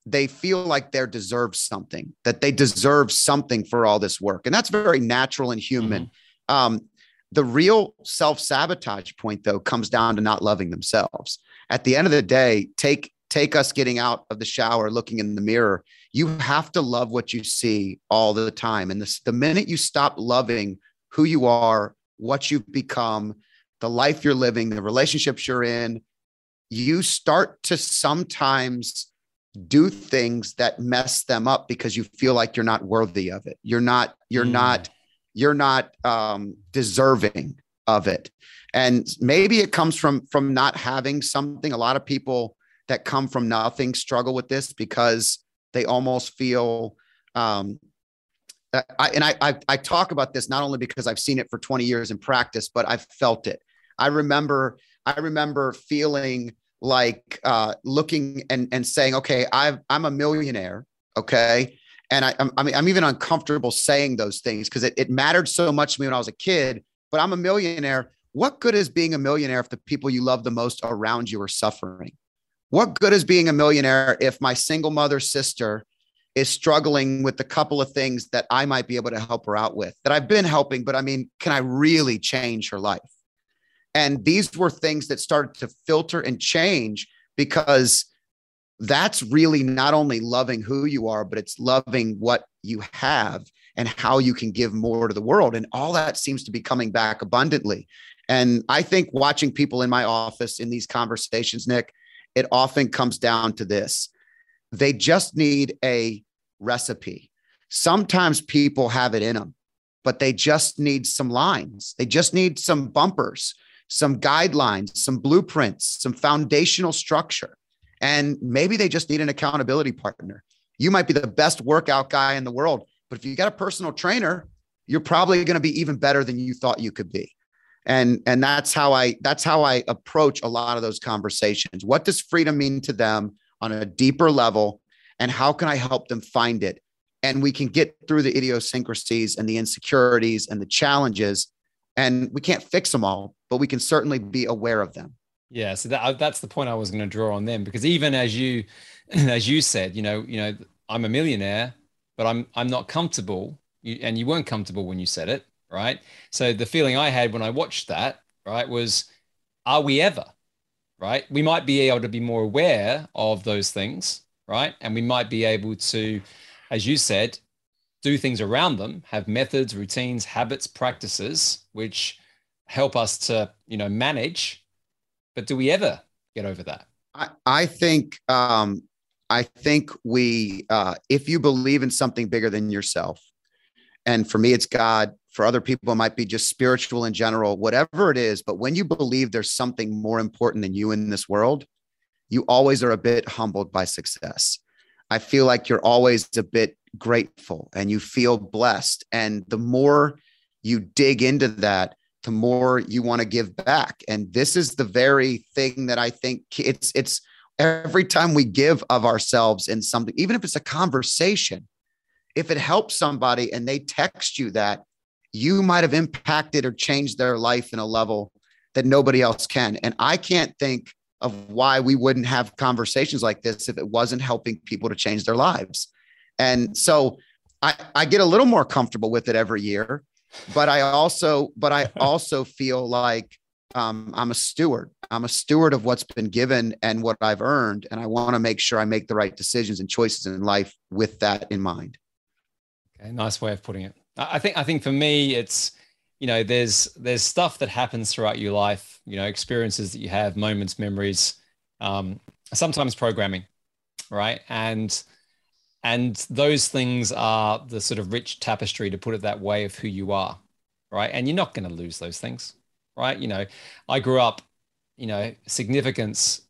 they feel like they deserve something, that they deserve something for all this work. And that's very natural and human. Mm-hmm. Um, the real self sabotage point, though, comes down to not loving themselves. At the end of the day, take take us getting out of the shower, looking in the mirror. You have to love what you see all the time. And this, the minute you stop loving who you are, what you've become, the life you're living, the relationships you're in, you start to sometimes do things that mess them up because you feel like you're not worthy of it. You're not, you're mm. not you're not um, deserving of it. And maybe it comes from from not having something. A lot of people that come from nothing struggle with this because they almost feel um, I, and I, I, I talk about this not only because I've seen it for 20 years in practice, but I've felt it. I remember I remember feeling like uh, looking and and saying, okay, i I'm a millionaire, okay, and I, I mean, I'm even uncomfortable saying those things because it, it mattered so much to me when I was a kid. But I'm a millionaire. What good is being a millionaire if the people you love the most around you are suffering? What good is being a millionaire if my single mother sister is struggling with a couple of things that I might be able to help her out with that I've been helping, but I mean, can I really change her life? And these were things that started to filter and change because that's really not only loving who you are, but it's loving what you have and how you can give more to the world. And all that seems to be coming back abundantly. And I think watching people in my office in these conversations, Nick, it often comes down to this they just need a recipe. Sometimes people have it in them, but they just need some lines, they just need some bumpers, some guidelines, some blueprints, some foundational structure. And maybe they just need an accountability partner. You might be the best workout guy in the world, but if you got a personal trainer, you're probably going to be even better than you thought you could be. And and that's how I that's how I approach a lot of those conversations. What does freedom mean to them on a deeper level and how can I help them find it? And we can get through the idiosyncrasies and the insecurities and the challenges and we can't fix them all, but we can certainly be aware of them. Yeah, so that, that's the point I was going to draw on them because even as you as you said, you know, you know, I'm a millionaire, but I'm I'm not comfortable. You, and you weren't comfortable when you said it, right? So the feeling I had when I watched that, right, was, are we ever, right? We might be able to be more aware of those things, right? And we might be able to, as you said, do things around them, have methods, routines, habits, practices, which help us to, you know, manage. But do we ever get over that? I, I think um, I think we, uh, if you believe in something bigger than yourself, and for me, it's God. For other people, it might be just spiritual in general, whatever it is. But when you believe there's something more important than you in this world, you always are a bit humbled by success. I feel like you're always a bit grateful and you feel blessed. And the more you dig into that, the more you want to give back. And this is the very thing that I think it's it's every time we give of ourselves in something, even if it's a conversation, if it helps somebody and they text you that, you might have impacted or changed their life in a level that nobody else can. And I can't think of why we wouldn't have conversations like this if it wasn't helping people to change their lives. And so I, I get a little more comfortable with it every year, but I also, but I also feel like um, I'm a steward. I'm a steward of what's been given and what I've earned. And I want to make sure I make the right decisions and choices in life with that in mind. Okay, nice way of putting it. I think I think for me, it's you know, there's there's stuff that happens throughout your life, you know, experiences that you have, moments, memories, um, sometimes programming, right? And and those things are the sort of rich tapestry, to put it that way, of who you are, right? And you're not going to lose those things right? You know, I grew up, you know, significance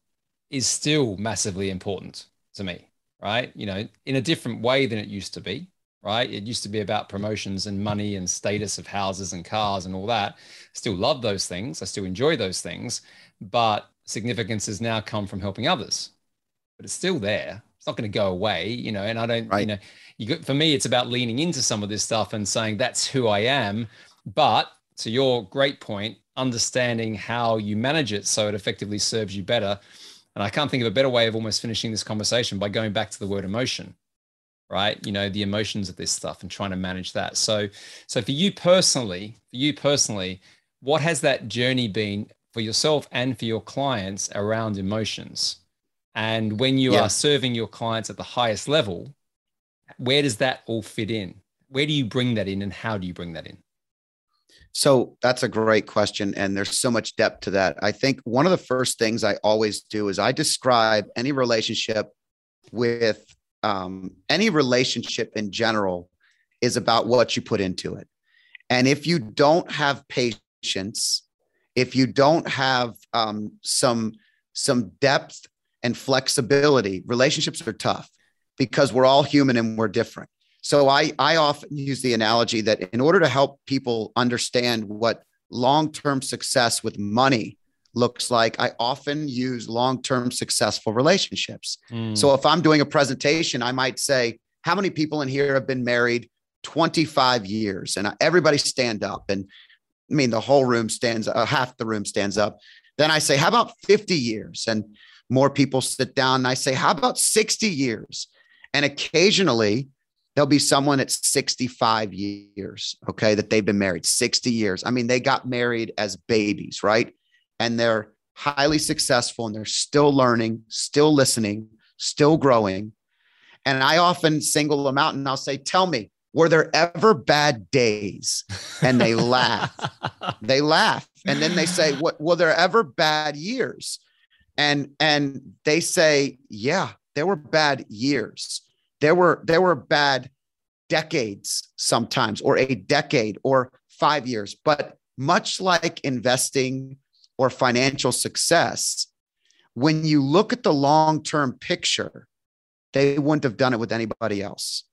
is still massively important to me, right? You know, in a different way than it used to be, right? It used to be about promotions and money and status of houses and cars and all that. Still love those things. I still enjoy those things, but significance has now come from helping others. But it's still there. It's not going to go away, you know. And I don't, right. you know, you got, for me, it's about leaning into some of this stuff and saying that's who I am. But to your great point, understanding how you manage it so it effectively serves you better. And I can't think of a better way of almost finishing this conversation by going back to the word emotion, right? You know, the emotions of this stuff and trying to manage that. So, so for you personally, for you personally, what has that journey been for yourself and for your clients around emotions? And when you yeah. are serving your clients at the highest level, where does that all fit in? Where do you bring that in and how do you bring that in? So that's a great question. And there's so much depth to that. I think one of the first things I always do is I describe any relationship with um, any relationship in general is about what you put into it. And if you don't have patience, if you don't have um, some some depth and flexibility, relationships are tough because we're all human and we're different. So I, I often use the analogy that in order to help people understand what long-term success with money looks like, I often use long-term successful relationships. Mm. So if I'm doing a presentation, I might say, how many people in here have been married 25 years? And everybody stand up. And I mean, the whole room stands, uh, half the room stands up. Then I say, how about 50 years? And more people sit down. And I say, how about 60 years? And occasionally there'll be someone at 65 years, okay, that they've been married 60 years. I mean, they got married as babies, right? And they're highly successful and they're still learning, still listening, still growing. And I often single them out and I'll say, Tell me, were there ever bad days? And they laugh. They laugh. And then they say, What were there ever bad years? And and they say, Yeah, there were bad years there were there were bad decades sometimes or a decade or 5 years but much like investing or financial success when you look at the long-term picture they wouldn't have done it with anybody else.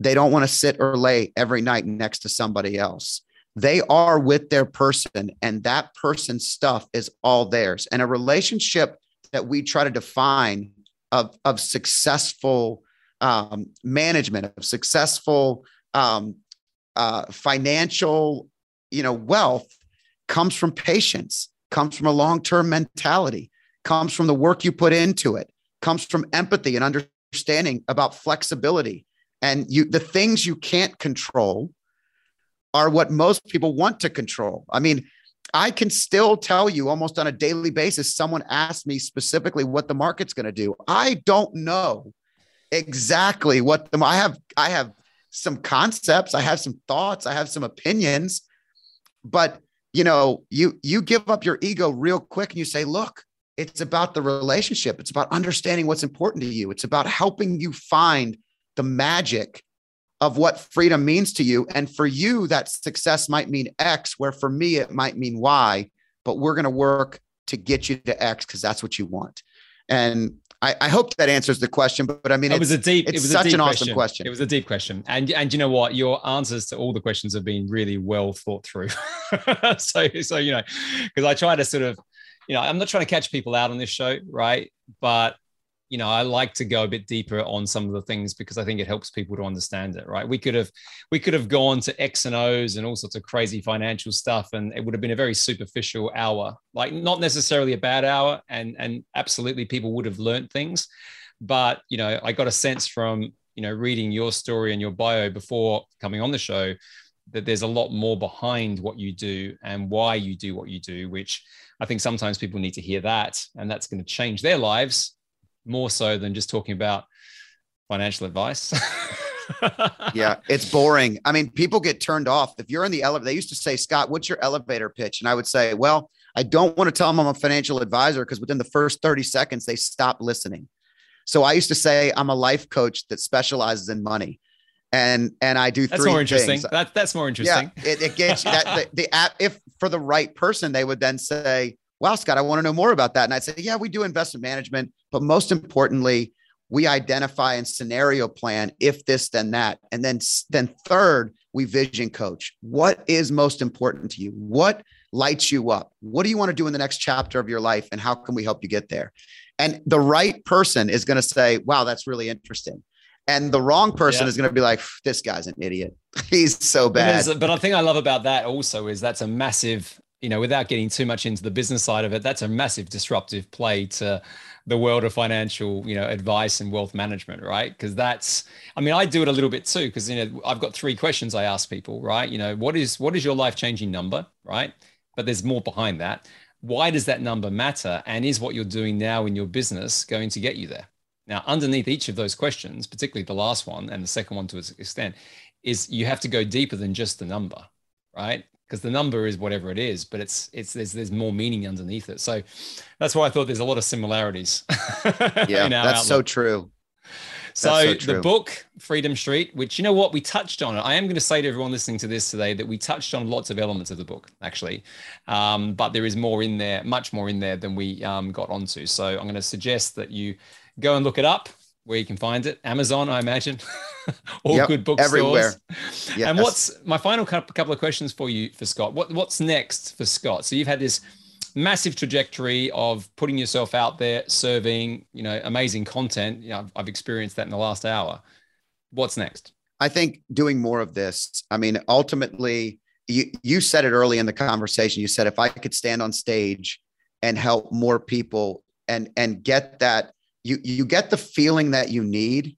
They don't want to sit or lay every night next to somebody else. They are with their person, and that person's stuff is all theirs. And a relationship that we try to define of, of successful um, management, of successful um, uh, financial, you know, wealth comes from patience, comes from a long-term mentality, comes from the work you put into it, comes from empathy and understanding about flexibility. And you the things you can't control are what most people want to control. I mean, I can still tell you almost on a daily basis, someone asked me specifically what the market's going to do. I don't know exactly what the I have I have some concepts, I have some thoughts, I have some opinions, but you know, you you give up your ego real quick and you say, look, it's about the relationship. It's about understanding what's important to you. It's about helping you find the magic of what freedom means to you. And for you, that success might mean X, where for me, it might mean Y, but we're going to work to get you to X because that's what you want. And I, I, hope that answers the question, but, but I mean, it was a deep, it's it was such an question. awesome question. It was a deep question. And, and you know what? Your answers to all the questions have been really well thought through. so, so, you know, because I try to sort of, you know, I'm not trying to catch people out on this show, right? But you know, I like to go a bit deeper on some of the things because I think it helps people to understand it, right? We could have we could have gone to X and O's and all sorts of crazy financial stuff, and it would have been a very superficial hour, like not necessarily a bad hour, and and absolutely people would have learned things, but you know, I got a sense from you know reading your story and your bio before coming on the show that there's a lot more behind what you do and why you do what you do, which I think sometimes people need to hear that, and that's going to change their lives more so than just talking about financial advice. yeah, it's boring. I mean, people get turned off. If you're in the elevator, they used to say, Scott, what's your elevator pitch? And I would say, well, I don't want to tell them I'm a financial advisor because within the first 30 seconds, they stop listening. So I used to say, I'm a life coach that specializes in money. And, and I do that's more interesting. That, that's more interesting. Yeah, it, it gets you that the, the app. If for the right person, they would then say, wow, Scott, I want to know more about that. And I'd say, yeah, we do investment management, but most importantly, we identify and scenario plan if this, then that. And then, then third, we vision coach. What is most important to you? What lights you up? What do you want to do in the next chapter of your life? And how can we help you get there? And the right person is going to say, wow, that's really interesting. And the wrong person yeah. is going to be like, this guy's an idiot. He's so bad. But the thing I love about that also is that's a massive you know, without getting too much into the business side of it, that's a massive disruptive play to the world of financial, you know, advice and wealth management, right? Because that's, I mean, I do it a little bit too, because you know, I've got three questions I ask people, right? You know, what is what is your life changing number, right? But there's more behind that. Why does that number matter? And is what you're doing now in your business going to get you there? Now, underneath each of those questions, particularly the last one and the second one to an extent, is you have to go deeper than just the number, right? Because the number is whatever it is, but it's it's there's there's more meaning underneath it. So that's why I thought there's a lot of similarities. yeah, that's outlook. so true. So, so the book Freedom Street, which you know what we touched on, I am going to say to everyone listening to this today that we touched on lots of elements of the book actually, um, but there is more in there, much more in there than we um, got onto. So I'm going to suggest that you go and look it up where you can find it. Amazon, I imagine, all yep, good bookstores. Everywhere. Yes. And what's my final couple of questions for you, for Scott? What what's next for Scott? So you've had this massive trajectory of putting yourself out there, serving, you know, amazing content. You know, I've, I've experienced that in the last hour. What's next? I think doing more of this. I mean, ultimately, you you said it early in the conversation. You said if I could stand on stage and help more people and and get that you you get the feeling that you need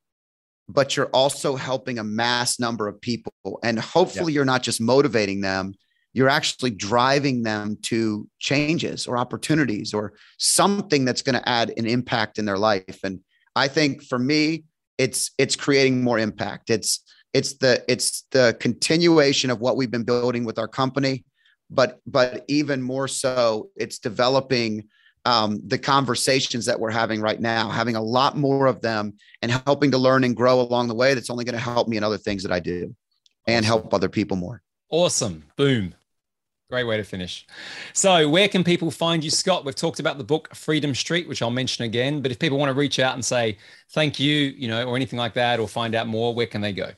but you're also helping a mass number of people. And hopefully yeah. you're not just motivating them you're actually driving them to changes or opportunities or something that's going to add an impact in their life. And i think for me it's it's creating more impact. It's it's the it's the continuation of what we've been building with our company but but even more so it's developing um, the conversations that we're having right now, having a lot more of them and helping to learn and grow along the way. That's only going to help me in other things that I do and help other people more. Awesome. Boom. Great way to finish. So, where can people find you, Scott? We've talked about the book Freedom Street, which I'll mention again. But if people want to reach out and say thank you, you know, or anything like that, or find out more, where can they go?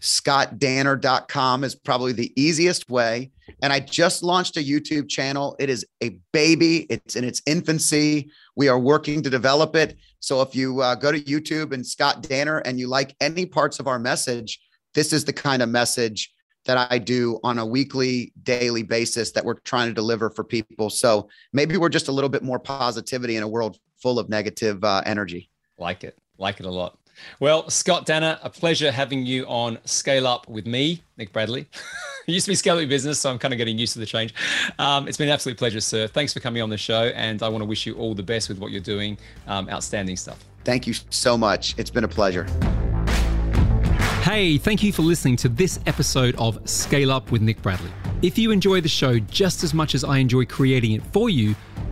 scottdanner.com is probably the easiest way. And I just launched a YouTube channel. It is a baby, it's in its infancy. We are working to develop it. So if you uh, go to YouTube and Scott Danner and you like any parts of our message, this is the kind of message that I do on a weekly, daily basis that we're trying to deliver for people. So maybe we're just a little bit more positivity in a world full of negative uh, energy. Like it. Like it a lot. Well, Scott Danner, a pleasure having you on Scale Up with me, Nick Bradley. it used to be Scale Up Business, so I'm kind of getting used to the change. Um, it's been an absolute pleasure, sir. Thanks for coming on the show, and I want to wish you all the best with what you're doing. Um, outstanding stuff. Thank you so much. It's been a pleasure. Hey, thank you for listening to this episode of Scale Up with Nick Bradley. If you enjoy the show just as much as I enjoy creating it for you,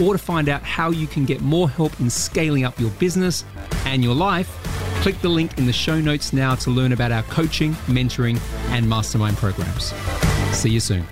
or to find out how you can get more help in scaling up your business and your life, Click the link in the show notes now to learn about our coaching, mentoring, and mastermind programs. See you soon.